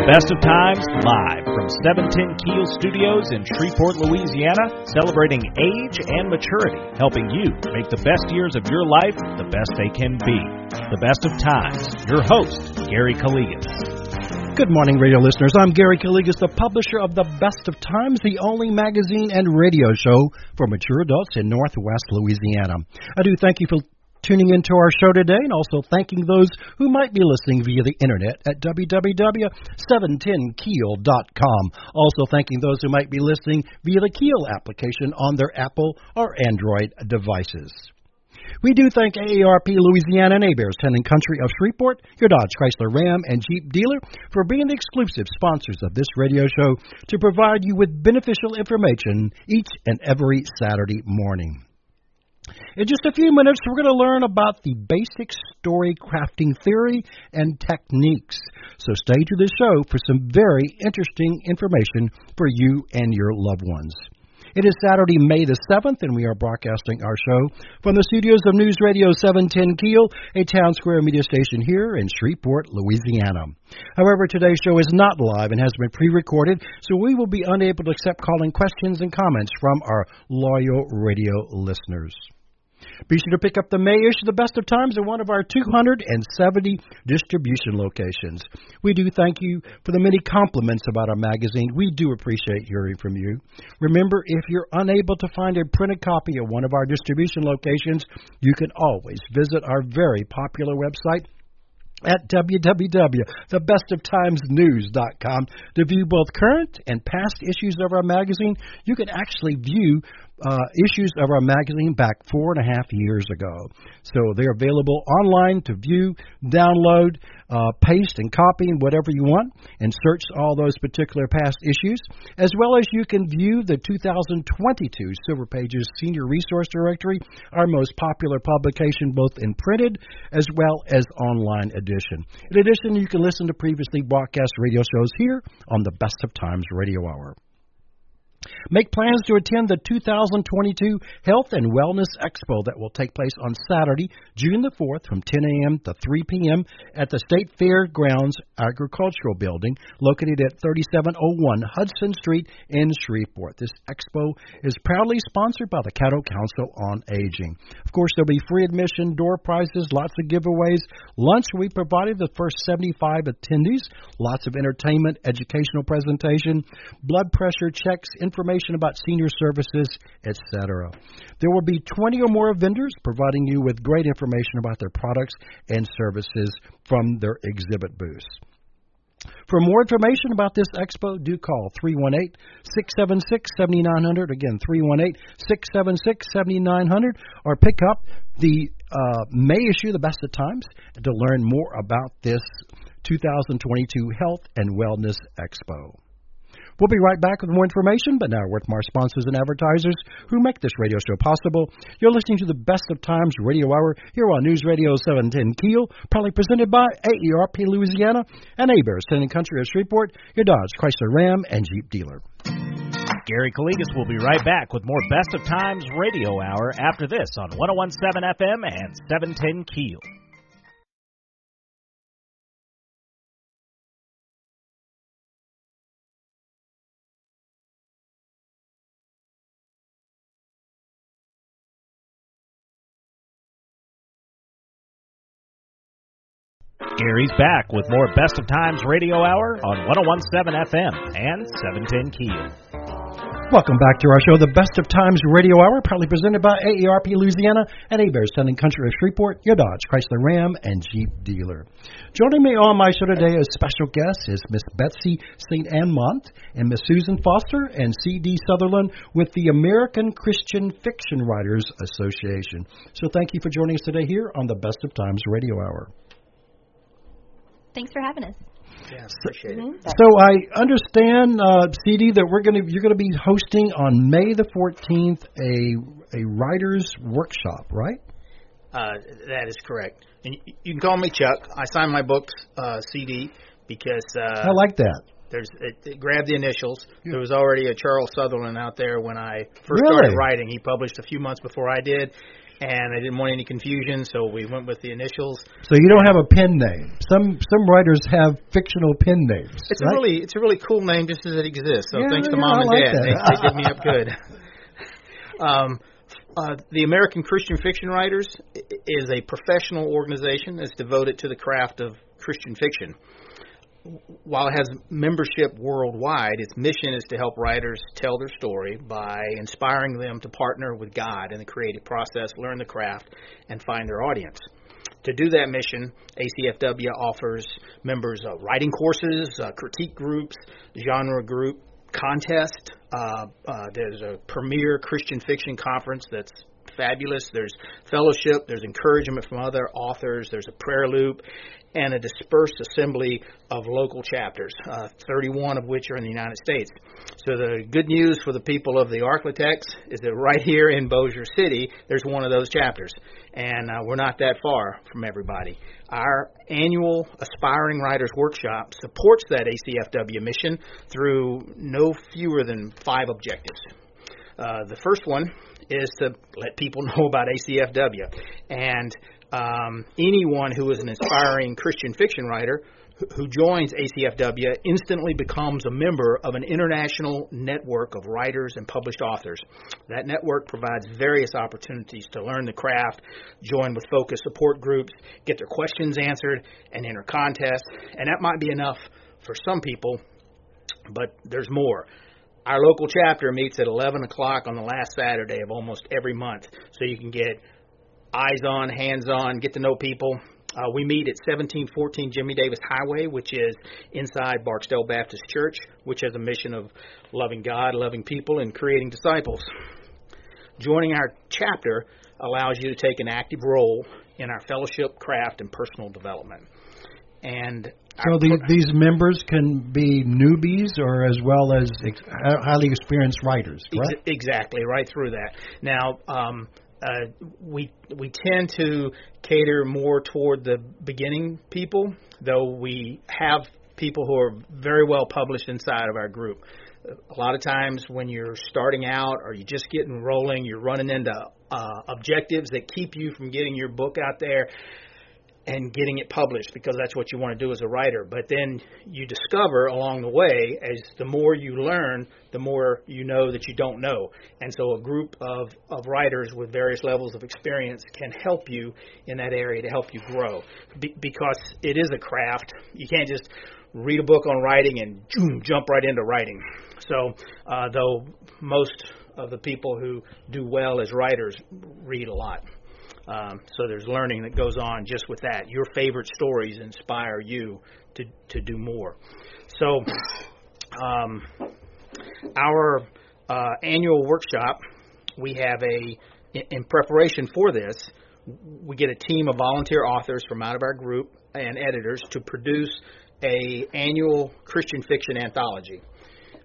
The Best of Times live from 710 Keel Studios in Shreveport, Louisiana, celebrating age and maturity, helping you make the best years of your life the best they can be. The Best of Times, your host, Gary Calligas. Good morning, radio listeners. I'm Gary Calligas, the publisher of The Best of Times, the only magazine and radio show for mature adults in Northwest Louisiana. I do thank you for tuning into our show today and also thanking those who might be listening via the internet at www.710keel.com. Also thanking those who might be listening via the Keel application on their Apple or Android devices. We do thank AARP Louisiana Town and Country of Shreveport, your Dodge Chrysler Ram and Jeep dealer, for being the exclusive sponsors of this radio show to provide you with beneficial information each and every Saturday morning. In just a few minutes, we're going to learn about the basic story crafting theory and techniques. So stay to this show for some very interesting information for you and your loved ones. It is Saturday, May the 7th, and we are broadcasting our show from the studios of News Radio 710 Keel, a town square media station here in Shreveport, Louisiana. However, today's show is not live and has been pre recorded, so we will be unable to accept calling questions and comments from our loyal radio listeners. Be sure to pick up the May issue, of The Best of Times, at one of our 270 distribution locations. We do thank you for the many compliments about our magazine. We do appreciate hearing from you. Remember, if you're unable to find a printed copy at one of our distribution locations, you can always visit our very popular website, at www.thebestoftimesnews.com to view both current and past issues of our magazine. You can actually view uh, issues of our magazine back four and a half years ago. So they're available online to view, download, uh, paste, and copy, and whatever you want, and search all those particular past issues, as well as you can view the 2022 Silver Pages Senior Resource Directory, our most popular publication both in printed as well as online edition. In addition, you can listen to previously broadcast radio shows here on the Best of Times Radio Hour. Make plans to attend the 2022 Health and Wellness Expo that will take place on Saturday, June the 4th from 10 a.m. to 3 p.m. at the State Fairgrounds Agricultural Building located at 3701 Hudson Street in Shreveport. This expo is proudly sponsored by the Caddo Council on Aging. Of course, there'll be free admission, door prizes, lots of giveaways, lunch we provided the first 75 attendees, lots of entertainment, educational presentation, blood pressure checks, information about senior services, etc. There will be 20 or more vendors providing you with great information about their products and services from their exhibit booths. For more information about this expo, do call 318 676 7900. Again, 318 676 7900. Or pick up the uh, May issue, The Best of Times, to learn more about this 2022 Health and Wellness Expo. We'll be right back with more information, but now with our sponsors and advertisers who make this radio show possible. You're listening to the Best of Times Radio Hour here on News Radio 710 Keel, proudly presented by AARP Louisiana and Town and Country of Shreveport, your Dodge, Chrysler Ram, and Jeep dealer. Gary Calligas will be right back with more Best of Times Radio Hour after this on 1017 FM and 710 Keel. Gary's back with more Best of Times Radio Hour on 1017 FM and 710 Keel. Welcome back to our show, The Best of Times Radio Hour, proudly presented by AARP Louisiana and Town and Country of Shreveport, your Dodge, Chrysler Ram, and Jeep dealer. Joining me on my show today as special guests is Miss Betsy St. Amant and Miss Susan Foster and C.D. Sutherland with the American Christian Fiction Writers Association. So thank you for joining us today here on the Best of Times Radio Hour. Thanks for having us. Yeah, appreciate it. So I understand, uh, CD, that we're going to you're going to be hosting on May the 14th a a writers workshop, right? Uh, that is correct. And you, you can call me Chuck. I signed my books uh, CD because uh, I like that. there's it, it grabbed the initials. There was already a Charles Sutherland out there when I first Really? started writing. He published a few months before I did. And I didn't want any confusion, so we went with the initials. So you don't have a pen name. Some some writers have fictional pen names. It's right? a really it's a really cool name just as it exists. So Yeah, thanks to yeah, mom I and like dad, that. they, they did me up good. um, uh, the American Christian Fiction Writers is a professional organization that's devoted to the craft of Christian fiction. While it has membership worldwide, its mission is to help writers tell their story by inspiring them to partner with God in the creative process, learn the craft, and find their audience. To do that mission, ACFW offers members uh, writing courses, uh, critique groups, genre group contest. Uh, uh, there's a premier Christian fiction conference that's fabulous. There's fellowship. There's encouragement from other authors. There's a prayer loop, and a dispersed assembly of local chapters, uh, 31 of which are in the United States. So the good news for the people of the Arklatex is that right here in Bossier City, there's one of those chapters, and uh, we're not that far from everybody. Our annual Aspiring Writers Workshop supports that ACFW mission through no fewer than five objectives. Uh, the first one is to let people know about ACFW. And um, anyone who is an aspiring Christian fiction writer who- joins ACFW instantly becomes a member of an international network of writers and published authors. That network provides various opportunities to learn the craft, join with focused support groups, get their questions answered, and enter contests. And that might be enough for some people, but there's more. Our local chapter meets at 11 o'clock on the last Saturday of almost every month, so you can get eyes on, hands on, get to know people. Uh, we meet at 1714 Jimmy Davis Highway, which is inside Barksdale Baptist Church, which has a mission of loving God, loving people, and creating disciples. Joining our chapter allows you to take an active role in our fellowship, craft, and personal development. And So the, these members can be newbies or as well as ex- highly experienced writers, correct? Exactly, right through that. Now, um, uh, we we tend to cater more toward the beginning people, though we have people who are very well published inside of our group. A lot of times, when you're starting out or you're just getting rolling, you're running into uh, objectives that keep you from getting your book out there and getting it published because that's what you want to do as a writer. But then you discover along the way, as the more you learn, the more you know that you don't know. And so a group of, of writers with various levels of experience can help you in that area to help you grow. Be, because it is a craft. You can't just read a book on writing and zoom, jump right into writing. So, uh, though most of the people who do well as writers read a lot. Um, so there's learning that goes on just with that. Your favorite stories inspire you to to do more. So um, our uh, annual workshop, we have a in, preparation for this, we get a team of volunteer authors from out of our group and editors to produce a annual Christian fiction anthology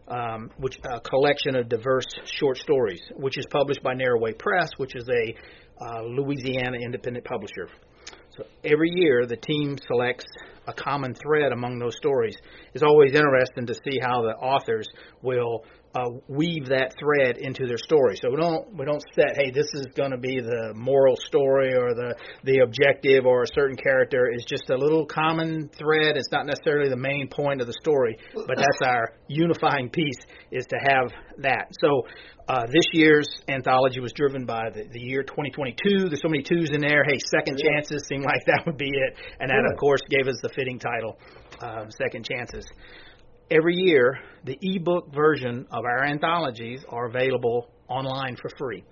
um, which a collection of diverse short stories, which is published by Narrowway Press, which is a uh, Louisiana independent publisher. So every year, the team selects a common thread among those stories. It's always interesting to see how the authors will uh, weave that thread into their story. So we don't we don't set, hey, this is going to be the moral story or the the objective or a certain character. It's just a little common thread. It's not necessarily the main point of the story, but that's our unifying piece is to have that. So uh, this year's anthology was driven by the, the year 2022. There's so many twos in there. Hey, second chances seemed like that would be it, and that of course gave us the fitting title, uh, Second Chances. Every year, the ebook version of our anthologies are available online for free.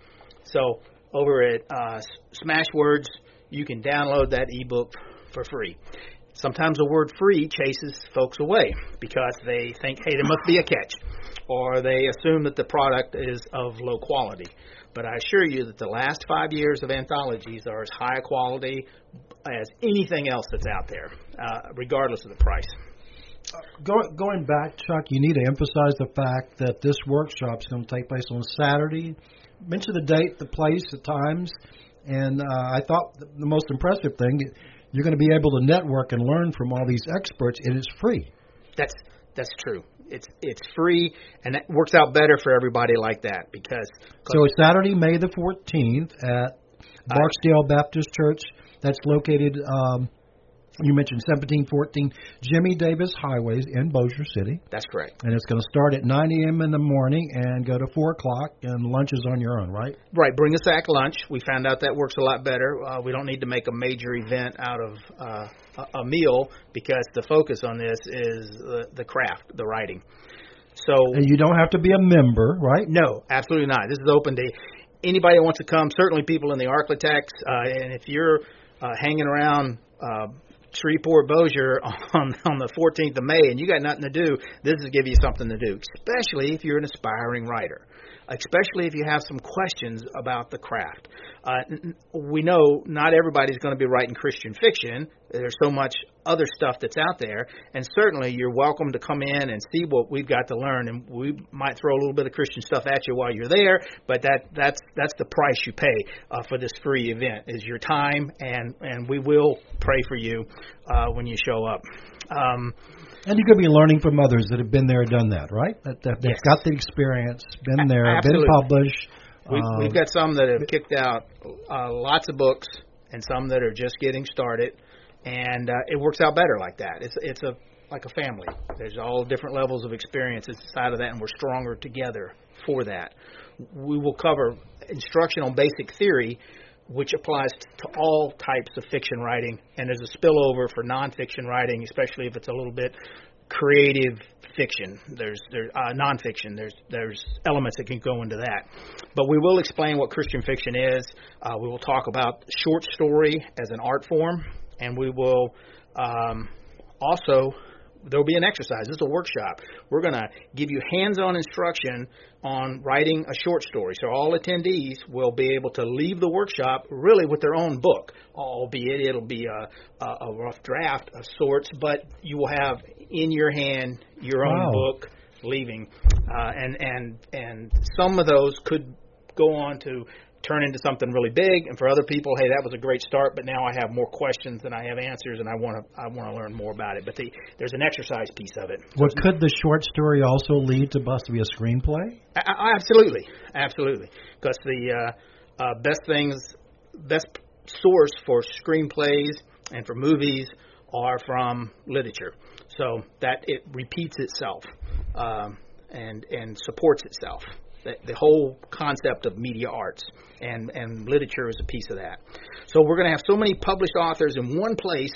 So over at uh, Smashwords, you can download that ebook for free. Sometimes the word free chases folks away because they think, hey, there must be a catch, or they assume that the product is of low quality. But I assure you that the last five years of anthologies are as high quality as anything else that's out there, uh, regardless of the price. Go, going back, Chuck, you need to emphasize the fact that this workshop is going to take place on Saturday. Mention the date, the place, the times, and uh, I thought the the most impressive thing you're going to be able to network and learn from all these experts. It is free. That's that's true. It's it's free, and it works out better for everybody like that because So it's Saturday, May the 14th at Barksdale Baptist Church. That's located. Um, you mentioned 1714 Jimmy Davis Highways in Bossier City. That's correct. And it's going to start at 9 a.m. in the morning and go to 4 o'clock, and lunch is on your own, right? Right. Bring a sack lunch. We found out that works a lot better. Uh, we don't need to make a major event out of uh, a, a meal because the focus on this is the, the craft, the writing. So and you don't have to be a member, right? No, absolutely not. This is open to anybody that wants to come. Certainly, people in the Arklatex, uh, and if you're uh, hanging around uh, Shreveport Bossier on on the 14th of May and you got nothing to do, this is give you something to do, especially if you're an aspiring writer especially if you have some questions about the craft. Uh, we know not everybody's going to be writing Christian fiction. There's so much other stuff that's out there, and certainly you're welcome to come in and see what we've got to learn. And we might throw a little bit of Christian stuff at you while you're there, but that that's that's the price you pay uh, for this free event is your time, and and we will pray for you uh, when you show up. Um, and you could be learning from others that have been there, and done that, right? That, that they've yes. got the experience, been there, Absolutely. been published. We've, um, we've got some that have kicked out uh, lots of books, and some that are just getting started, and uh, it works out better like that. It's it's a like a family. There's all different levels of experience inside of that, and we're stronger together for that. We will cover instruction on basic theory, which applies to all types of fiction writing, and there's a spillover for nonfiction writing, especially if it's a little bit creative fiction. There's there's uh, nonfiction. There's there's elements that can go into that, but we will explain what Christian fiction is. Uh, we will talk about short story as an art form, and we will um, also there'll be an exercise. This is a workshop. We're going to give you hands-on instruction on writing a short story. So all attendees will be able to leave the workshop really with their own book, albeit it'll be a, a, a rough draft of sorts, but you will have in your hand your own wow. book leaving, uh, and and and some of those could go on to turn into something really big. And for other people, hey, that was a great start, but now I have more questions than I have answers, and I want to I want to learn more about it. But the, there's an exercise piece of it. What so could the short story also lead to possibly a screenplay? I, absolutely, absolutely, because the uh, uh, best things, best source for screenplays and for movies are from literature. So that it repeats itself um, and and supports itself the, the whole concept of media arts and, and literature is a piece of that. So we're going to have so many published authors in one place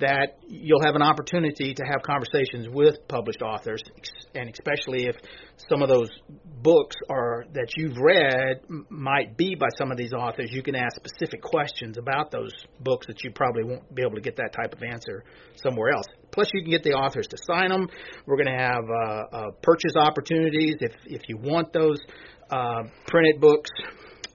that you'll have an opportunity to have conversations with published authors, and especially if some of those books are that you've read might be by some of these authors, you can ask specific questions about those books that you probably won't be able to get that type of answer somewhere else. Plus, you can get the authors to sign them. We're going to have uh, uh, purchase opportunities if if you want those uh, printed books,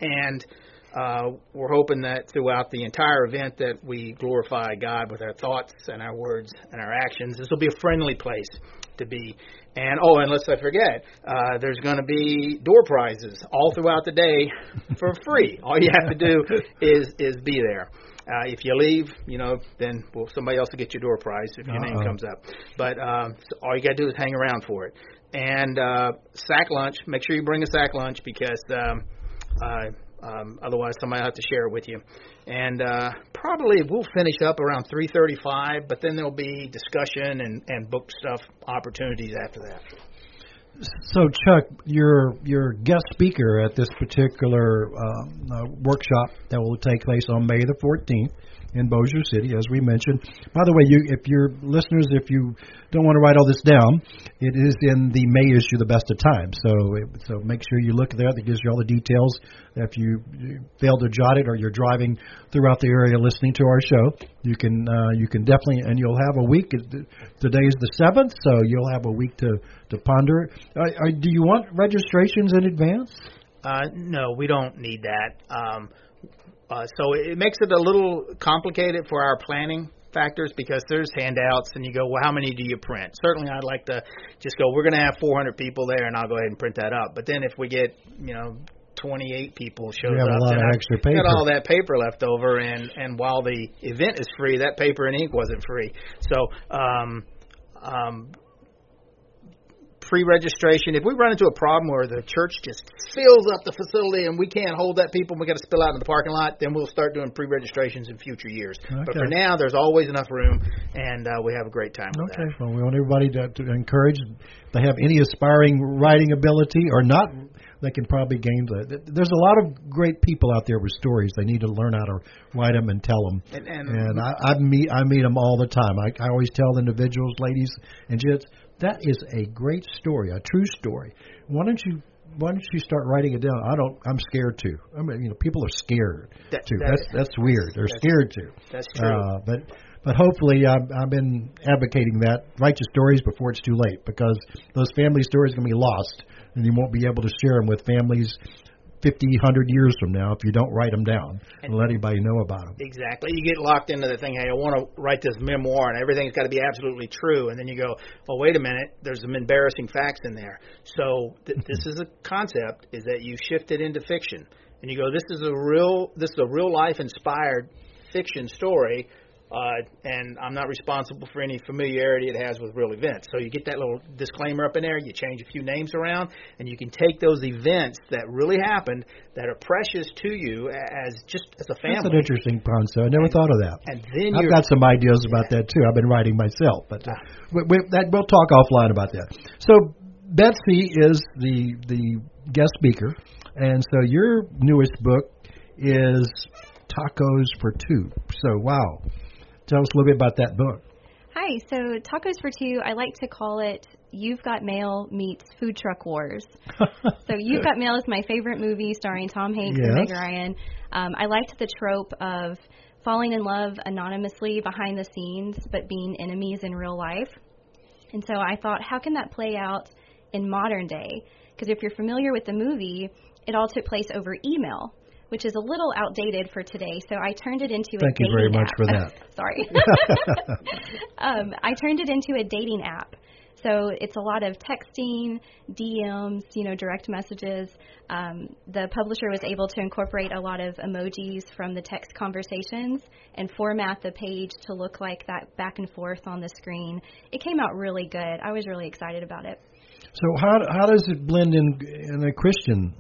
and uh, we're hoping that throughout the entire event that we glorify God with our thoughts and our words and our actions. This will be a friendly place to be. And oh, and lest I forget, uh, there's going to be door prizes all throughout the day for free. All you have to do is is be there. Uh, if you leave, you know, then well, somebody else will get your door prize if your uh name comes up. But um, so all you got to do is hang around for it. And uh, sack lunch. Make sure you bring a sack lunch because um, uh, um, otherwise, somebody will have to share it with you. And uh, probably we'll finish up around 3:35, but then there'll be discussion and, and book stuff opportunities after that. So, Chuck, your your guest speaker at this particular um, uh, workshop that will take place on May the 14th in Bossier City, as we mentioned. By the way, you, if your listeners, if you don't want to write all this down, it is in the May issue, The Best of Times. So, so make sure you look there. That gives you all the details. If you fail to jot it, or you're driving throughout the area listening to our show, you can uh, you can definitely, and you'll have a week. Today is the seventh, so you'll have a week to to ponder. Uh, do you want registrations in advance? Uh, no, we don't need that. Um, uh, so it makes it a little complicated for our planning factors because there's handouts and you go, well, how many do you print? Certainly, I'd like to just go. We're going to have 400 people there, and I'll go ahead and print that up. But then if we get, you know, 28 people shows up, a lot of extra paper. got all that paper left over, and and while the event is free, that paper and ink wasn't free. So um, um, pre-registration. If we run into a problem where the church just fills up the facility and we can't hold that people and we got to spill out in the parking lot, then we'll start doing pre-registrations in future years. Okay. But for now, there's always enough room, and uh, we have a great time with Okay, that. well, we want everybody to, to encourage. If they have any aspiring writing ability or not, they can probably gain the. There's a lot of great people out there with stories. They need to learn how to write them and tell them. And, and, And I, I meet I meet them all the time. I, I always tell individuals, ladies and gents, that is a great story, a true story. Why don't you Why don't you start writing it down? I don't. I'm scared to. I mean, you know, people are scared That- to. that- that's that's weird. They're that's- scared to. that's true. Uh, but but hopefully, I've, I've been advocating that write your stories before it's too late because those family stories are going to be lost, and you won't be able to share them with families 50, 100 years from now if you don't write them down and let anybody know about them. Exactly. You get locked into the thing, hey, I want to write this memoir and everything's got to be absolutely true. And then you go, oh, wait a minute, there's some embarrassing facts in there. So th- this is a concept is that you shift it into fiction. And you go, this is a real, this is a real life inspired fiction story. Uh, and I'm not responsible for any familiarity it has with real events. So you get that little disclaimer up in there, you change a few names around, and you can take those events that really happened that are precious to you as just as a family. That's an interesting concept. I never thought of that. And then I've got some ideas about that too. I've been writing myself, but uh, we, we, that, we'll talk offline about that. So Betsy is the the guest speaker, and so your newest book is Tacos for Two. So wow, tell us a little bit about that book. Hi, so Tacos for Two, I like to call it You've Got Mail meets Food Truck Wars. so You've Got Mail is my favorite movie starring Tom Hanks and Meg Ryan. Um, I liked the trope of falling in love anonymously behind the scenes, but being enemies in real life. And so I thought, how can that play out in modern day? Because if you're familiar with the movie, it all took place over email, which is a little outdated for today. So I turned it into Thank a dating app. Thank you very much app. for that. Sorry. um, I turned it into a dating app. So it's a lot of texting, DMs, you know, direct messages. Um, the publisher was able to incorporate a lot of emojis from the text conversations and format the page to look like that back and forth on the screen. It came out really good. I was really excited about it. So how how does it blend in in a Christian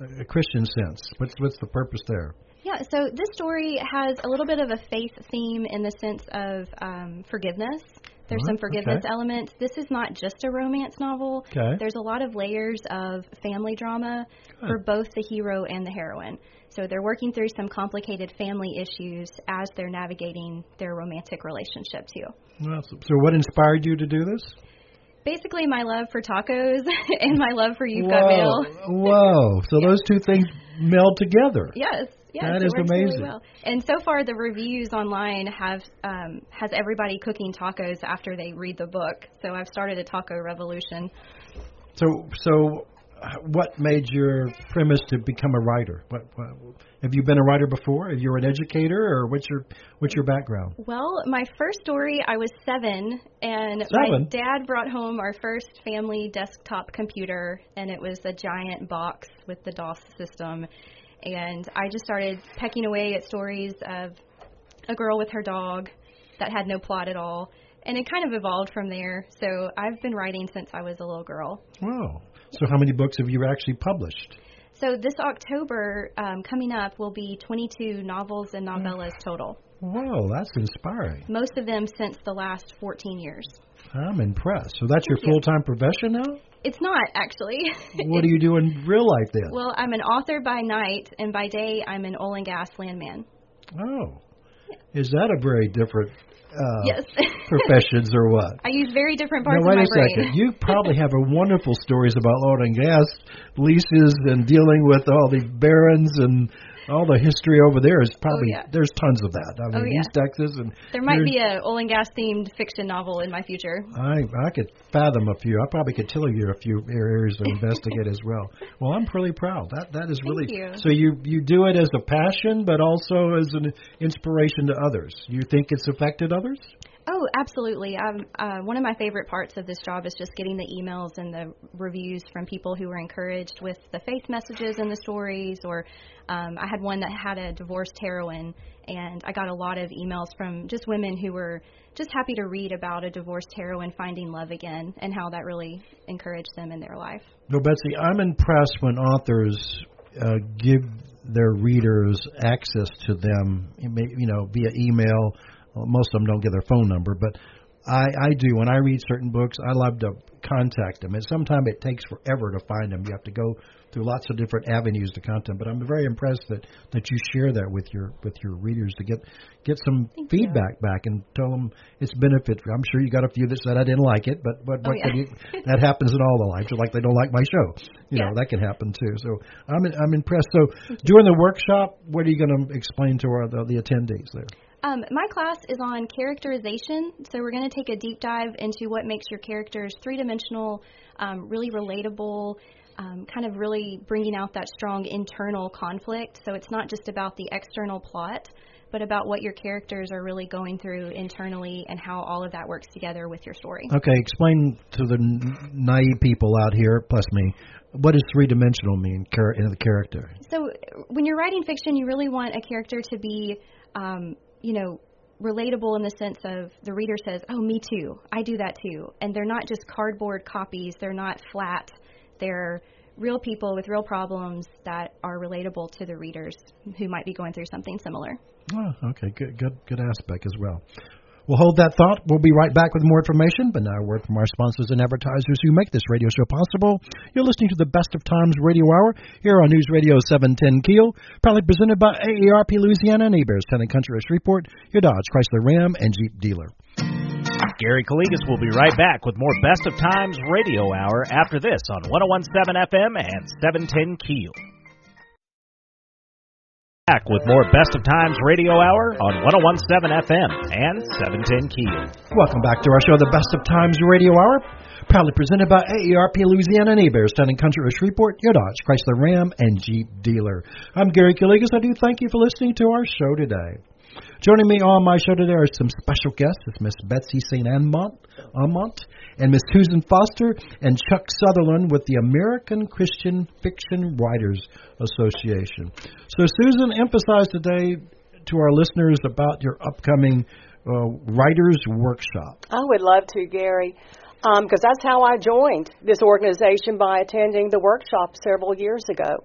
a Christian sense? What's what's the purpose there? Yeah, so this story has a little bit of a faith theme in the sense of um, forgiveness. There's some forgiveness okay. elements. This is not just a romance novel. Okay. There's a lot of layers of family drama for both the hero and the heroine. So they're working through some complicated family issues as they're navigating their romantic relationship too. So what inspired you to do this? Basically, my love for tacos and my love for You've Whoa, Got Mail. whoa! So those two things meld together. Yes, yes, That is amazing. Really well. And so far, the reviews online have um, has everybody cooking tacos after they read the book. So I've started a taco revolution. So, so uh, what made your premise to become a writer? What, what have you been a writer before? Are you an educator, or what's your what's your background? Well, my first story, I was seven, and Seven? my dad brought home our first family desktop computer, and it was a giant box with the DOS system. And I just started pecking away at stories of a girl with her dog that had no plot at all. And it kind of evolved from there. So I've been writing since I was a little girl. Wow! So, how many books have you actually published? So this October, um, coming up, will be 22 novels and novellas total. Wow, that's inspiring. Most of them since the last 14 years. I'm impressed. So that's your you. full time profession now? It's not actually. What do you do in real life then? well, I'm an author by night, and by day I'm an oil and gas landman. oh, is that a very different uh, Yes. professions or what? I use very different Now parts wait of my a brain. second. You probably have a wonderful stories about oil and gas leases and dealing with all the barons and all the history over there is probably Oh, yeah. there's tons of that. I oh, mean, Oh, yeah. East Texas and there might be a oil and gas themed fiction novel in my future. I I could fathom a few. I probably could tell you a few areas to investigate as well. Well, I'm pretty proud. That that is really you. so. You you do it as a passion, but also as an inspiration to others. You think it's affected others? Oh, absolutely. Um, uh, one of my favorite parts of this job is just getting the emails and the reviews from people who were encouraged with the faith messages and the stories. Or um, I had one that had a divorced heroine, and I got a lot of emails from just women who were just happy to read about a divorced heroine finding love again and how that really encouraged them in their life. No, Betsy, I'm impressed when authors uh, give their readers access to them, you know, via email well, most of them don't get their phone number, but I, I do. When I read certain books, I love to contact them. And sometimes it takes forever to find them. You have to go through lots of different avenues to contact them. But I'm very impressed that that you share that with your with your readers to get get some Thank feedback you. back and tell them it's benefit. I'm sure you got a few that said I didn't like it, but but oh, yeah. you, that happens in all the lives. Like they don't like my show, you yeah. know that can happen too. So I'm I'm impressed. So during the workshop, what are you going to explain to our the, the attendees there? Um, my class is on characterization, so we're going to take a deep dive into what makes your characters three dimensional, um, really relatable, um, kind of really bringing out that strong internal conflict. So it's not just about the external plot, but about what your characters are really going through internally and how all of that works together with your story. Okay, explain to the naive people out here, plus me, what does three dimensional mean in the character? So when you're writing fiction, you really want a character to be um, you know, relatable in the sense of the reader says, "Oh, me too. I do that too." And they're not just cardboard copies. They're not flat. They're real people with real problems that are relatable to the readers who might be going through something similar. Oh, okay, good, good, good aspect as well. We'll hold that thought. We'll be right back with more information, but now a word from our sponsors and advertisers who make this radio show possible. You're listening to the Best of Times Radio Hour here on News Radio 710 Keel, proudly presented by AARP Louisiana and Heberts Town Country of Shreveport, your Dodge, Chrysler Ram, and Jeep dealer. Gary Calligas will be right back with more Best of Times Radio Hour after this on 1017 FM and 710 Keel. Back with more Best of Times Radio Hour on 1017 FM and 710 Keel. Welcome back to our show, the Best of Times Radio Hour, proudly presented by AARP Louisiana Heberts Town and Country of Shreveport, your Dodge, Chrysler Ram, and Jeep dealer. I'm Gary Calligas. I do thank you for listening to our show today. Joining me on my show today are some special guests. It's Miss Betsy St. Amant, Amant and Miss Susan Foster and Chuck Sutherland with the American Christian Fiction Writers Association. So, Susan, emphasize today to our listeners about your upcoming uh, Writers Workshop. I would love to, Gary because um, that's how I joined this organization by attending the workshop several years ago.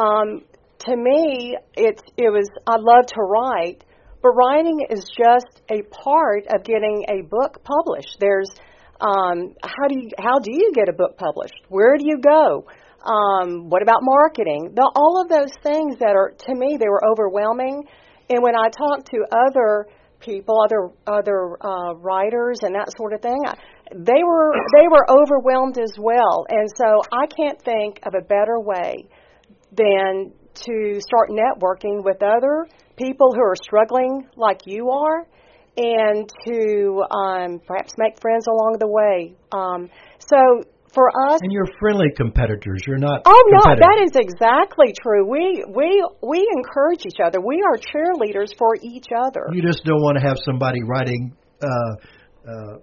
Um, to me, it it was I love to write, but writing is just a part of getting a book published. There's um, how do you how do you get a book published? Where do you go? Um, what about marketing? The, all of those things that are to me they were overwhelming. And when I talked to other people, other other uh, writers and that sort of thing, I, they were they were overwhelmed as well. And so I can't think of a better way than to start networking with other people who are struggling like you are and to um, perhaps make friends along the way. Um, so for us, and you're friendly competitors. You're not. Oh no, that is exactly true. We we we encourage each other. We are cheerleaders for each other. You just don't want to have somebody writing. Uh, uh,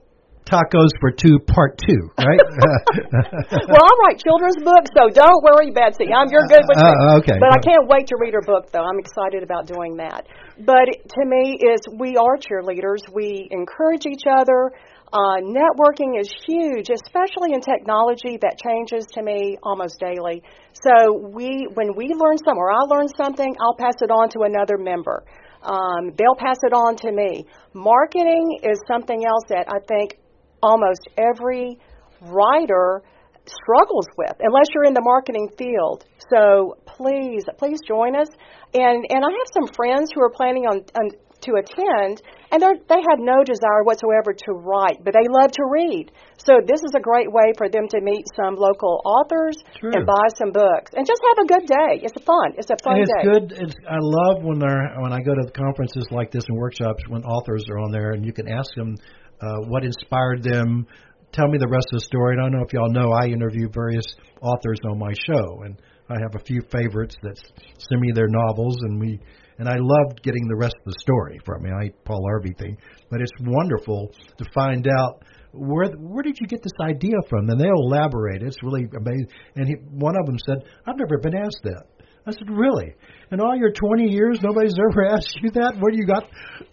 Tacos for Two Part Two, right? well, I write children's books, so don't worry, Betsy. I'm you're good with uh, uh, okay. But I can't wait to read her book, though. I'm excited about doing that. But to me, is we are cheerleaders. We encourage each other. Uh, networking is huge, especially in technology that changes to me almost daily. So we, when we learn something, or I learn something, I'll pass it on to another member. Um, they'll pass it on to me. Marketing is something else that I think almost every writer struggles with unless you're in the marketing field. So please, please join us. And and I have some friends who are planning on, on to attend, and they they have no desire whatsoever to write, but they love to read. So this is a great way for them to meet some local authors True. and buy some books and just have a good day. It's fun. It's a fun and it's day. good. It's, I love when they're when I go to conferences like this and workshops when authors are on there and you can ask them uh, what inspired them. Tell me the rest of the story. And I don't know if y'all know, I interview various authors on my show, and I have a few favorites that send me their novels, and we and I loved getting the rest of the story from me. I Paul Harvey thing, but it's wonderful to find out where where did you get this idea from? And they'll elaborate. It's really amazing. And he, one of them said, "I've never been asked that." I said, "Really? In all your 20 years, nobody's ever asked you that? What do you got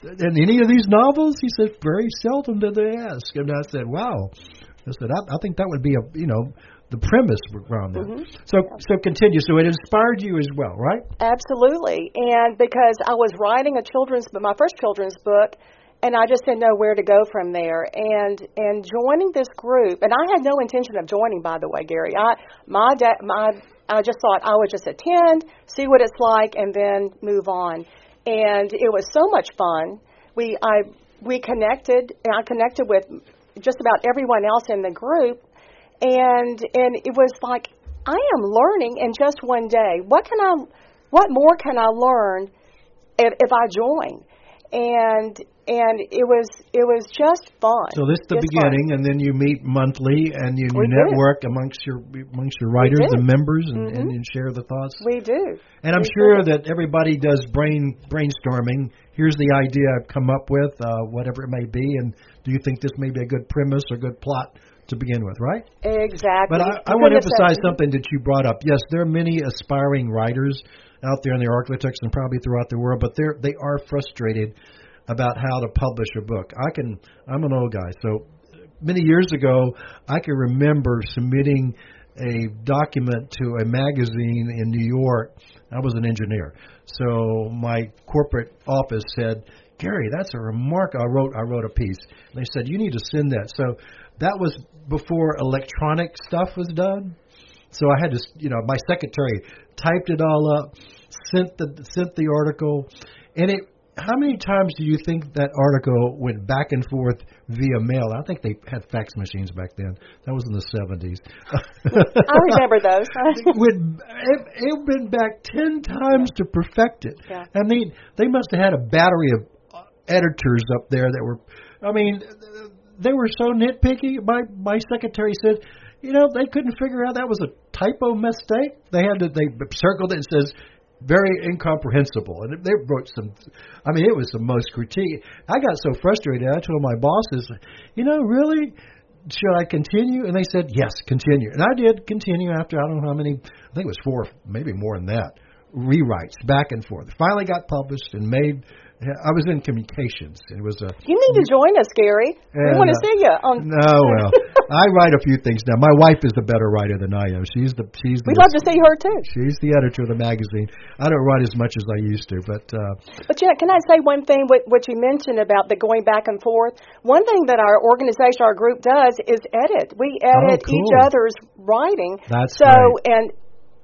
in any of these novels?" He said, "Very seldom did they ask." And I said, "Wow." I said, I, I think that would be a you know the premise around that. Mm-hmm. So so continue. So it inspired you as well, right? Absolutely. And because I was writing a children's but my first children's book and I just didn't know where to go from there. And and joining this group, and I had no intention of joining, by the way, Gary. I my da- my I just thought I would just attend, see what it's like, and then move on. And it was so much fun. We I we connected, and I connected with just about everyone else in the group, and and it was like I am learning in just one day. What can I? What more can I learn if, if I join? And and it was it was just fun. So this is the beginning, fun. and then you meet monthly, and you, you network amongst your amongst your writers and members, and, mm-hmm. and you share the thoughts. We do, and I'm we sure do. that everybody does brain brainstorming. Here's the idea I've come up with, uh, whatever it may be, and do you think this may be a good premise or good plot to begin with, right? Exactly. But I, I want to emphasize something that you brought up. Yes, there are many aspiring writers out there in the Arklatex and probably throughout the world, but they're they are frustrated about how to publish a book. I can I'm an old guy, so many years ago I can remember submitting a document to a magazine in New York. I was an engineer. So my corporate office said, Gary, that's a remark. I wrote I wrote a piece. And they said you need to send that. So that was before electronic stuff was done. So I had to, you know, my secretary typed it all up, sent the sent the article, and it how many times do you think that article went back and forth via mail? I think they had fax machines back then. That was in the seventies. I remember those. it, went, it, it went back ten times to perfect it. Yeah. I mean, they must have had a battery of uh, editors up there that were. I mean, they were so nitpicky. My my secretary said, you know, they couldn't figure out that was a typo mistake. They had to they circled it and says very incomprehensible. And they wrote some, I mean, it was the most critique. I got so frustrated. I told my bosses, you know, really, should I continue? And they said, yes, continue. And I did continue after I don't know how many, I think it was four, maybe more than that, rewrites back and forth. Finally got published and made I was in communications. It was a. You need to join us, Gary. we want to uh, see you. On no, well, I write a few things now. My wife is a better writer than I am. She's the she's. The, We'd love to see her too. She's the editor of the magazine. I don't write as much as I used to, but. Uh, but yeah, can I say one thing? What, what you mentioned about the going back and forth. One thing that our organization, our group does is edit. We edit oh, cool. each other's writing. That's so right. and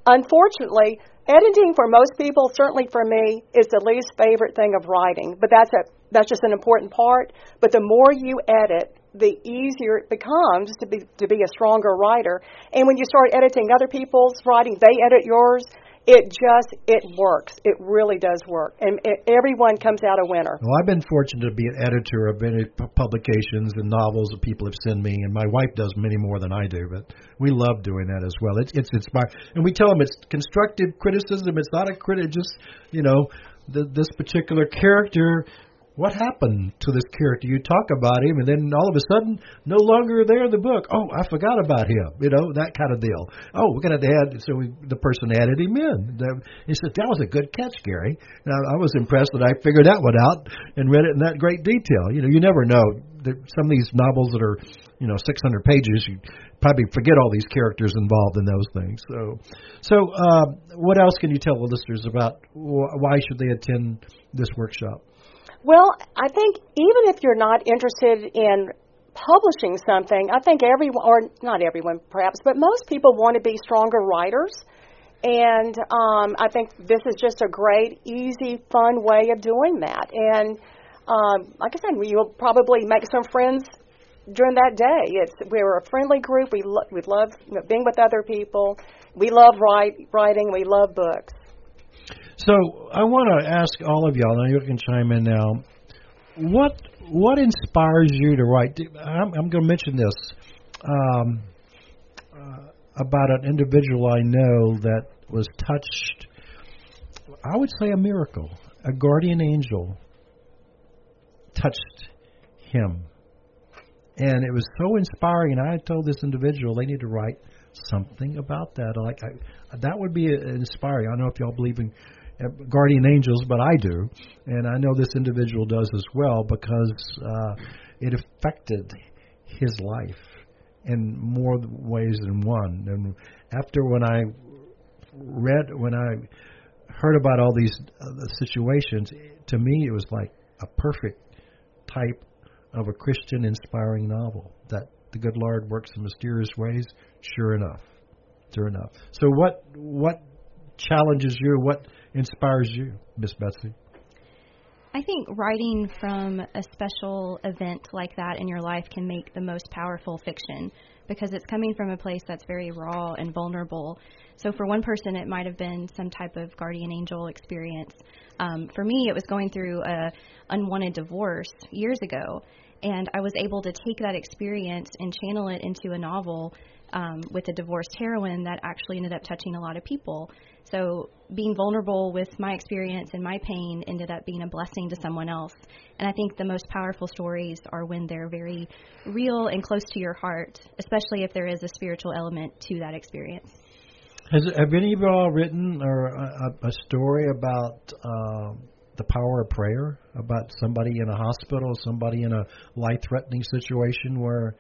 unfortunately Editing for most people, certainly for me, is the least favorite thing of writing. But that's a that's just an important part. But the more you edit, the easier it becomes to be to be a stronger writer. And when you start editing other people's writing, they edit yours it just it works. It really does work, and it, everyone comes out a winner. Well, I've been fortunate to be an editor of many publications and novels that people have sent me, and my wife does many more than I do. But we love doing that as well. It's it's it's my and we tell them it's constructive criticism. It's not a critic. Just you know, the, this particular character what happened to this character? You talk about him, and then all of a sudden, no longer there in the book. Oh, I forgot about him. You know that kind of deal. Oh, we're gonna add. So we, the person added him in. He said that was a good catch, Gary. And I, I was impressed that I figured that one out and read it in that great detail. You know, you never know. Some of these novels that are, you know, 600 pages, you probably forget all these characters involved in those things. So, so uh, what else can you tell the listeners about why should they attend this workshop? Well, I think even if you're not interested in publishing something, I think everyone, or not everyone perhaps, but most people want to be stronger writers. And um, I think this is just a great, easy, fun way of doing that. And um, like I said, you'll probably make some friends during that day. It's we're a friendly group. We lo- we love you know, being with other people. We love write, writing. We love books. So I want to ask all of y'all. Now you can chime in now. What what inspires you to write? I'm, I'm going to mention this um, uh, about an individual I know that was touched. I would say a miracle. a guardian angel touched him. And it was so inspiring. And I told this individual they need to write something about that. Like I, that would be inspiring. I don't know if y'all believe in uh, guardian angels, but I do, and I know this individual does as well because uh, it affected his life in more ways than one. And after when I read, when I heard about all these uh, situations, to me it was like a perfect type of a Christian inspiring novel the good Lord works in mysterious ways. Sure enough, sure enough. So what what challenges you? What inspires you, Miss Betsy? I think writing from a special event like that in your life can make the most powerful fiction because it's coming from a place that's very raw and vulnerable. So for one person, it might have been some type of guardian angel experience. Um, for me, it was going through a unwanted divorce years ago, and I was able to take that experience and channel it into a novel um, with a divorced heroine that actually ended up touching a lot of people. So being vulnerable with my experience and my pain ended up being a blessing to someone else. And I think the most powerful stories are when they're very real and close to your heart, especially if there is a spiritual element to that experience. Has have any of y'all written or a, a story about uh, the power of prayer? About somebody in a hospital, somebody in a life-threatening situation where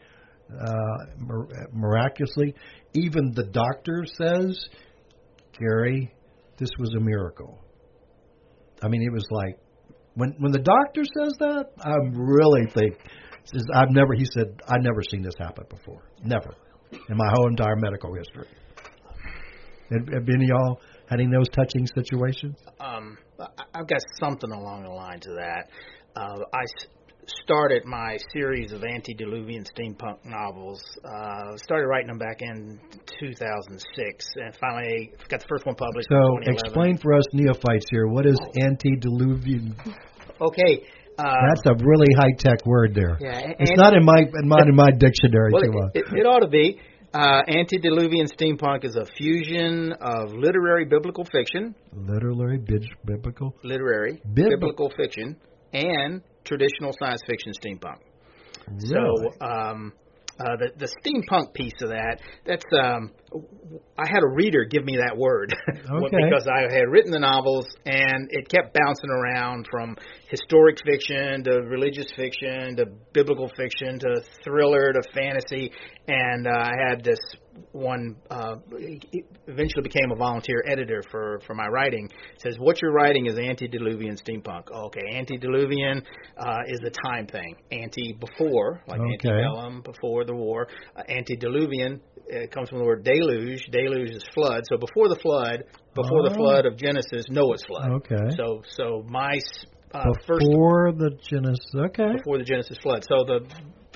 uh, miraculously, even the doctor says Gary, this was a miracle. I mean, it was like when when the doctor says that, I really think says I've never. He said I've never seen this happen before, never in my whole entire medical history. Have, have any of y'all had any of those touching situations? Um, I've got something along the lines of that. Uh, I started my series of antediluvian steampunk novels. Uh, started writing them back in 2006, and finally got the first one published. So, explain for us neophytes here what is antediluvian. Okay. Uh, That's a really high tech word there. Yeah, it's not in my not in my dictionary. Well, it, it, it ought to be. Uh, antediluvian steampunk is a fusion of literary biblical fiction. Literary biblical. Literary Bib- biblical fiction and traditional science fiction steampunk. Really? So um, uh, the the steampunk piece of that that's um, I had a reader give me that word okay. because I had written the novels and it kept bouncing around from historic fiction to religious fiction to biblical fiction to thriller to fantasy and uh, I had this one uh, eventually became a volunteer editor for for my writing. says what you're writing is antediluvian steampunk. Okay, antediluvian uh, is a time thing. Anti before, like okay. antebellum, before the war. Uh, antediluvian it comes from the word deluge. Deluge is flood. So before the flood, before oh. the flood of Genesis, Noah's flood. Okay. So so my uh, before first, the Genesis. Okay. Before the Genesis flood. So the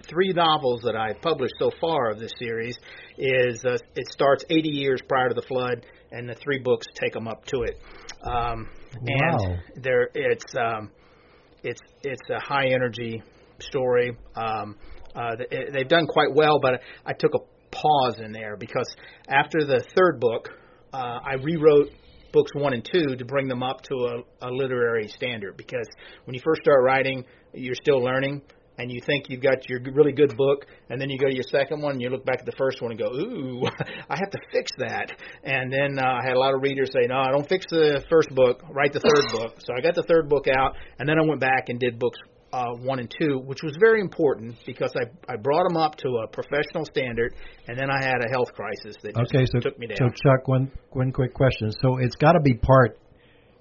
three novels that I've published so far of this series is uh, it starts 80 years prior to the flood, and the three books take them up to it. Um, wow. And there, it's um, it's it's a high energy story. Um, uh, they've done quite well, but I took a pause in there because after the third book, uh, I rewrote books one and two to bring them up to a, a literary standard because when you first start writing, you're still learning and you think you've got your really good book, and then you go to your second one, and you look back at the first one and go, "Ooh, I have to fix that." And then uh, I had a lot of readers say, "No, I don't fix the first book. Write the third book." So I got the third book out, and then I went back and did books uh, one and two, which was very important because I I brought them up to a professional standard, and then I had a health crisis that okay, so, took me down. So Chuck, one one quick question. So it's got to be part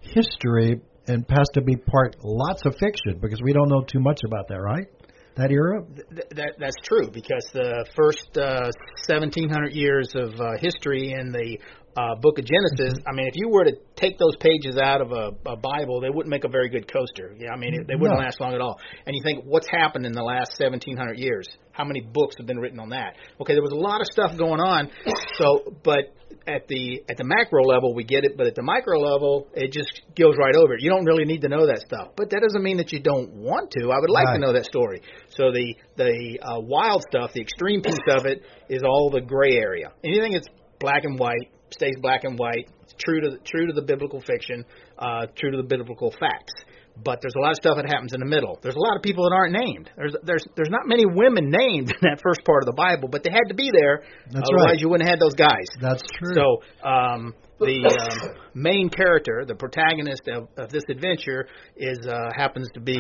history and has to be part lots of fiction because we don't know too much about that, right? That era. Th- that that's true because the first uh, 1700 years of uh, history in the uh, book of Genesis, I mean, if you were to take those pages out of a, a Bible, they wouldn't make a very good coaster. Yeah, I mean, it, they wouldn't no. last long at all. And you think, what's happened in the last 1,700 years? How many books have been written on that? Okay, there was a lot of stuff going on. So, but at the at the macro level, we get it, but at the micro level, it just goes right over. You don't really need to know that stuff, but that doesn't mean that you don't want to. I would like right. to know that story. So the the uh, wild stuff, the extreme piece of it, is all the gray area. Anything that's black and white stays black and white. True to the, true to the biblical fiction. uh, true to the biblical facts. But there's a lot of stuff that happens in the middle. There's a lot of people that aren't named. There's there's there's not many women named in that first part of the Bible, but they had to be there. That's otherwise, right. you wouldn't have had those guys. That's true. So um, the um, main character, the protagonist of, of this adventure, is uh, happens to be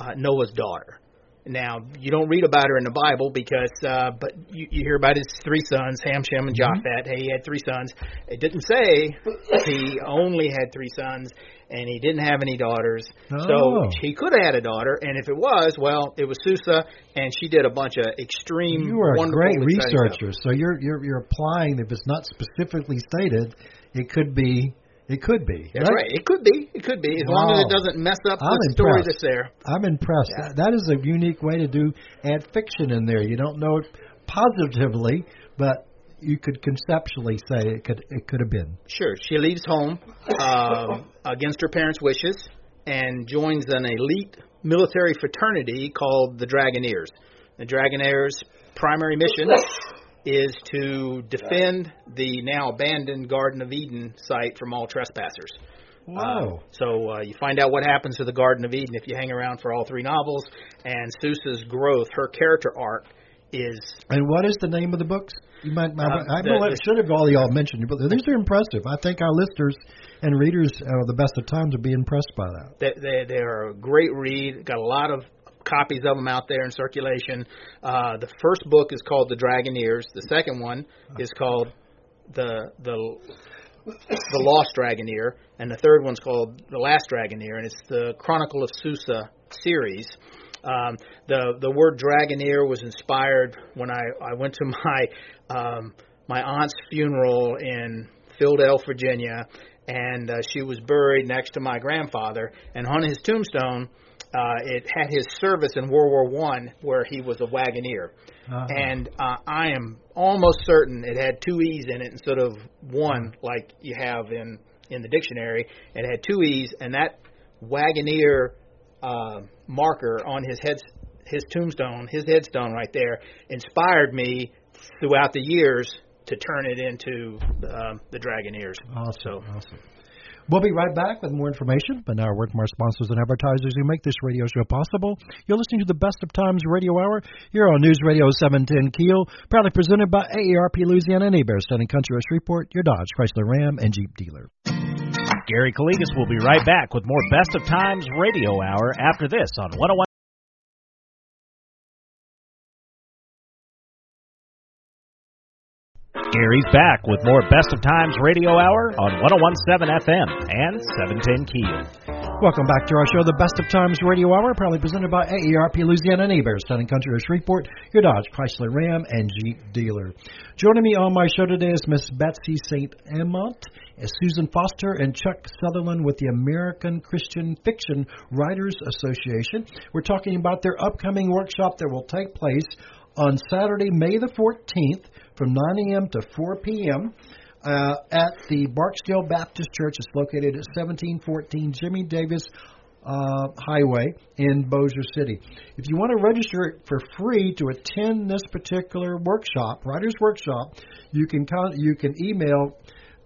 uh, Noah's daughter. Now you don't read about her in the Bible because, uh, but you, you hear about his three sons, Ham, Shem, and Japheth. Hey, he had three sons. It didn't say he only had three sons, and he didn't have any daughters. Oh. So he could have had a daughter, and if it was, well, it was Susa, and she did a bunch of extreme, you are a wonderful, great exciting stuff. researcher. So you're you're you're applying if it's not specifically stated, it could be it could be. That's right. It could be. It could be as long as it doesn't mess up I'm the story that's there. I'm impressed. Yeah. That, that is a unique way to do add fiction in there. You don't know it positively, but you could conceptually say it could it could have been. Sure. She leaves home uh, against her parents' wishes and joins an elite military fraternity called the Dragoneers. The Dragoneers' primary mission is to defend the now abandoned Garden of Eden site from all trespassers. Wow. Uh, so uh, you find out what happens to the Garden of Eden if you hang around for all three novels. And Susa's growth, her character arc, is and what is the name of the books? You might. I, Uh, I, the- know I the- should have all y'all mentioned, but these are impressive. I think our listeners and readers of the best of times would be impressed by that. they, they, they're a great read. Got a lot of copies of them out there in circulation. Uh, the first book is called The Dragoneers. The second one is called the the the Lost Dragoneer, and the third one's called The Last Dragoneer, and it's the Chronicle of Susa series. Um, the the word Dragoneer was inspired when I, I went to my um, my aunt's funeral in Philadelphia, Virginia, and uh, she was buried next to my grandfather. And on his tombstone, uh, it had his service in World War One, where he was a wagoneer. Uh-huh. And uh, I am almost certain it had two e's in it instead of one, like you have in in the dictionary. It had two e's, and that wagoneer uh, marker on his head, his tombstone, his headstone right there, inspired me throughout the years to turn it into um, the Dragoneers. Awesome. So Awesome. We'll be right back with more information, but now a word from our sponsors and advertisers who make this radio show possible. You're listening to the Best of Times Radio Hour here on News Radio 710 Keel, proudly presented by AARP Louisiana and Hebert's Town and Country of Shreveport, your Dodge, Chrysler Ram, and Jeep dealer. Gary Calligas will be right back with more Best of Times Radio Hour after this on 101. Gary's back with more Best of Times Radio Hour on 1017 FM and 710 Keel. Welcome back to our show, The Best of Times Radio Hour, proudly presented by AARP Louisiana Hebert's Town and Country of Shreveport, your Dodge, Chrysler Ram, and Jeep dealer. Joining me on my show today is Miss Betsy St. Amant, Susan Foster, and Chuck Sutherland with the American Christian Fiction Writers Association. We're talking about their upcoming workshop that will take place on Saturday, May the 14th from 9 a.m. to 4 p.m. Uh, at the Barksdale Baptist Church. It's located at 1714 Jimmy Davis uh, Highway in Bossier City. If you want to register for free to attend this particular workshop, Writers Workshop, you can con- you can email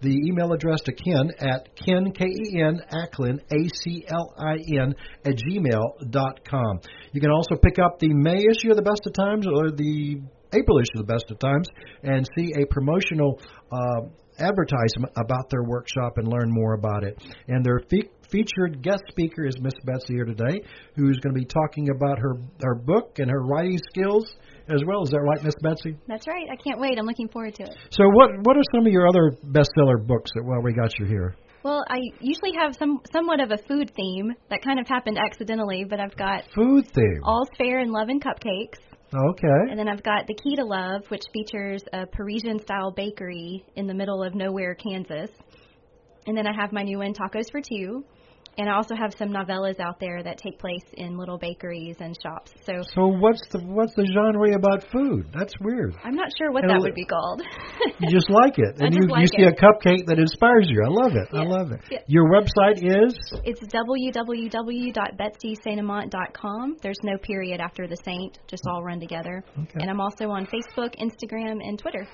the email address to Ken at Ken, K-E-N, Aclin, A-C-L-I-N, at gmail dot com. You can also pick up the May issue of the Best of Times or the April issue of the Best of Times and see a promotional uh, advertisement about their workshop and learn more about it. And their fe- featured guest speaker is Miss Betsy here today, who's going to be talking about her, her book and her writing skills as well. Is that right, Miss Betsy? That's right. I can't wait. I'm looking forward to it. So, what what are some of your other bestseller books that well we got you here? Well, I usually have some somewhat of a food theme that kind of happened accidentally, but I've got Food theme. All's Fair in Love and Cupcakes, Okay. and then I've got The Key to Love, which features a Parisian style bakery in the middle of nowhere, Kansas. And then I have my new one, Tacos for Two. And I also have some novellas out there that take place in little bakeries and shops. So So what's the what's the genre about food? That's weird. I'm not sure what And that would be called. You just like it, and you like you see a cupcake that inspires you. I love it. I love it. Your website is It's www.betsysaintamant.com. There's no period after the saint, just all run together. Okay. And I'm also on Facebook, Instagram, and Twitter.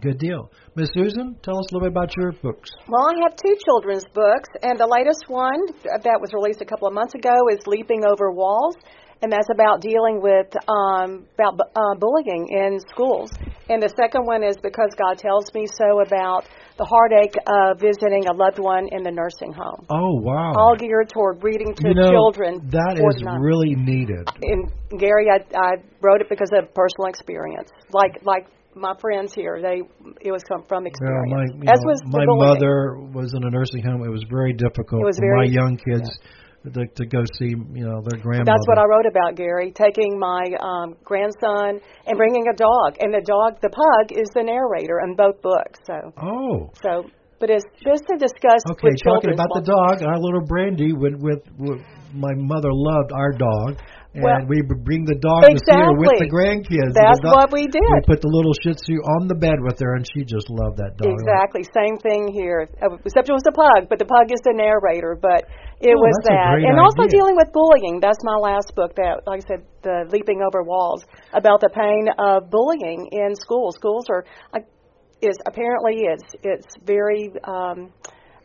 Good deal. Miss Susan, tell us a little bit about your books. Well, I have two children's books, and the latest one that was released a couple of months ago is Leaping Over Walls, and that's about dealing with um, about uh, bullying in schools. And the second one is Because God Tells Me So about the heartache of visiting a loved one in the nursing home. Oh wow! All geared toward reading to you know, children. That is really needed. And Gary, I, I wrote it because of personal experience. Like like my friends here, they it was come from experience. My, As know, was my mother was in a nursing home. It was very difficult was for very, my young kids. Yeah to, to go see you know their grandmother. That's what I wrote about, Gary. Taking my um, grandson and bringing a dog, and the dog, the pug, is the narrator in both books. So oh, so but it's just to discuss okay. With talking about the dog, our little Brandy with, with with my mother loved our dog, and well, we bring the dog exactly. to see her with the grandkids. That's dog, what we did. We put the little Shih Tzu on the bed with her, and she just loved that dog. Exactly, same thing here. Uh, except it was a pug, but the pug is the narrator. But it oh, was that, and idea. also dealing with bullying. That's my last book. That, like I said, the leaping over walls about the pain of bullying in schools. Schools are is apparently it's it's very. Um,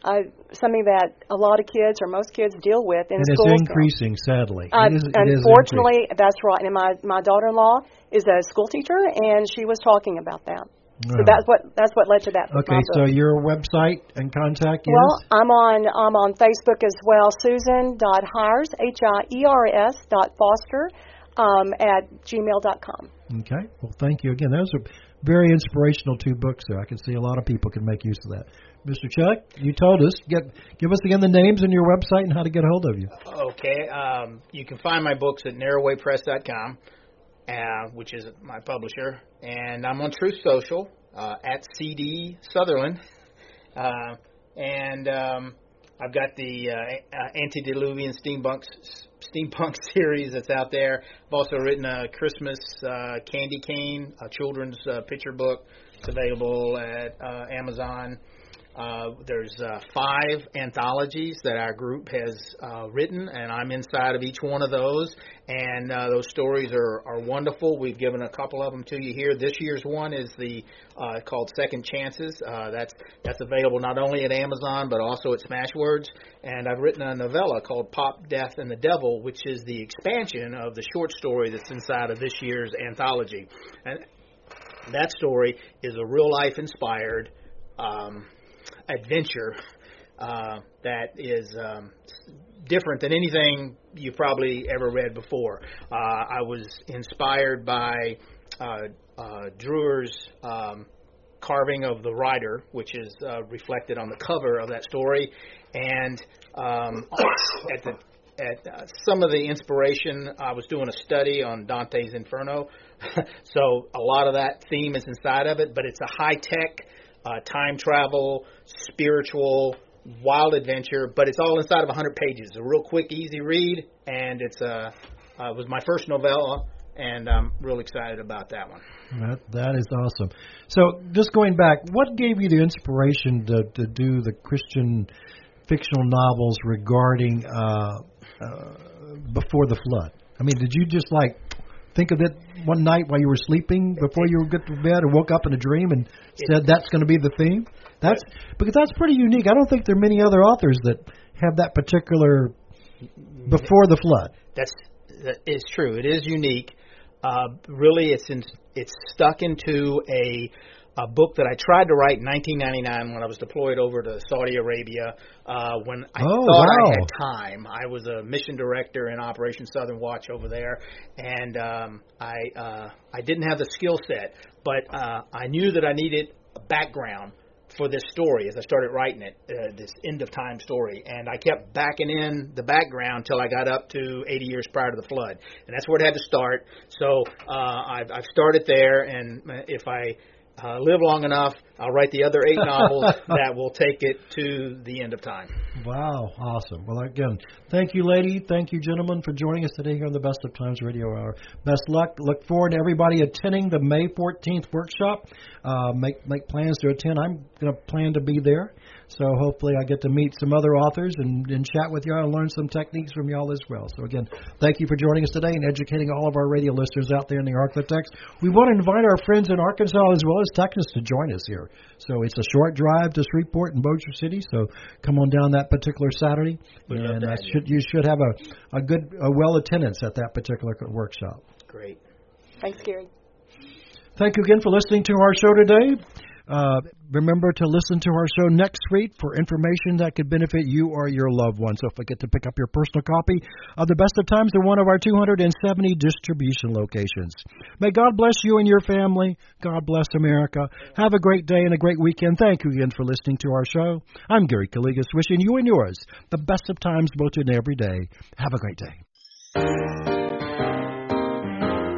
uh, something that a lot of kids or most kids deal with in and school. it's increasing, sadly. Uh, it is, it unfortunately, that's right. And my my daughter-in-law is a school teacher, and she was talking about that. So that's what that's what led to that. Okay, so your website and contact is. Well, I'm on I'm on Facebook as well. Susan dot Hiers H I E R S dot Foster um, at gmail dot com. Okay. Well, thank you again. Those are very inspirational two books. There, I can see a lot of people can make use of that. Mr. Chuck, you told us. Get give us again the names and your website and how to get a hold of you. Okay, um, you can find my books at narrowwaypress.com, uh, which is my publisher, and I'm on Truth Social uh, at CD Sutherland, uh, and um, I've got the uh, uh, antediluvian steampunk steampunk series that's out there. I've also written a Christmas uh, candy cane, a children's uh, picture book. It's available at uh, Amazon. Uh, there's uh, five anthologies that our group has uh, written, and I'm inside of each one of those. And uh, those stories are, are wonderful. We've given a couple of them to you here. This year's one is the uh, called Second Chances. Uh, that's that's available not only at Amazon but also at Smashwords. And I've written a novella called Pop, Death, and the Devil, which is the expansion of the short story that's inside of this year's anthology. And that story is a real life inspired. Um, adventure uh, that is um, different than anything you've probably ever read before. Uh, I was inspired by uh, uh, Dürer's um, carving of the rider, which is uh, reflected on the cover of that story, and um, at the at uh, some of the inspiration, I was doing a study on Dante's Inferno, so a lot of that theme is inside of it. But it's a high tech uh, time travel, spiritual, wild adventure, but it's all inside of 100 pages. It's A real quick, easy read, and it's a uh, it was my first novella, and I'm real excited about that one. That that is awesome. So, just going back, what gave you the inspiration to to do the Christian fictional novels regarding uh, uh, before the flood? I mean, did you just like think of it one night while you were sleeping before you get to bed, or woke up in a dream and said that's going to be the theme? That's because that's pretty unique. I don't think there are many other authors that have that particular before the flood. That's that is true. It is unique. Uh, really, it's in, it's stuck into a a book that I tried to write in 1999 when I was deployed over to Saudi Arabia. Uh, when I oh, thought wow. I had time, I was a mission director in Operation Southern Watch over there, and um, I uh, I didn't have the skill set, but uh, I knew that I needed a background for this story as I started writing it, uh, this end of time story. And I kept backing in the background until I got up to 80 years prior to the flood, and that's where it had to start. So uh, I've, I've started there, and if I uh, Uh, live long enough, I'll write the other eight novels that will take it to the end of time. Wow, awesome. Well, again, thank you, lady. Thank you, gentlemen, for joining us today here on the Best of Times Radio Hour. Best luck. Look forward to everybody attending the May 14th workshop. Uh, make make plans to attend. I'm going to plan to be there. So hopefully I get to meet some other authors and, and chat with y'all and learn some techniques from y'all as well. So again, thank you for joining us today and educating all of our radio listeners out there in the Arklatex. We want to invite our friends in Arkansas as well as Texas to join us here. So it's a short drive to Shreveport and Bossier City. So come on down that particular Saturday, We'd and to uh, should you should have a a good a well attendance at that particular workshop. Great. Thanks, Gary. Thank you again for listening to our show today. Uh, remember to listen to our show next week for information that could benefit you or your loved ones. So forget to pick up your personal copy of The Best of Times at one of our 270 distribution locations. May God bless you and your family. God bless America. Have a great day and a great weekend. Thank you again for listening to our show. I'm Gary Calligas, wishing you and yours the best of times both in every day. Have a great day.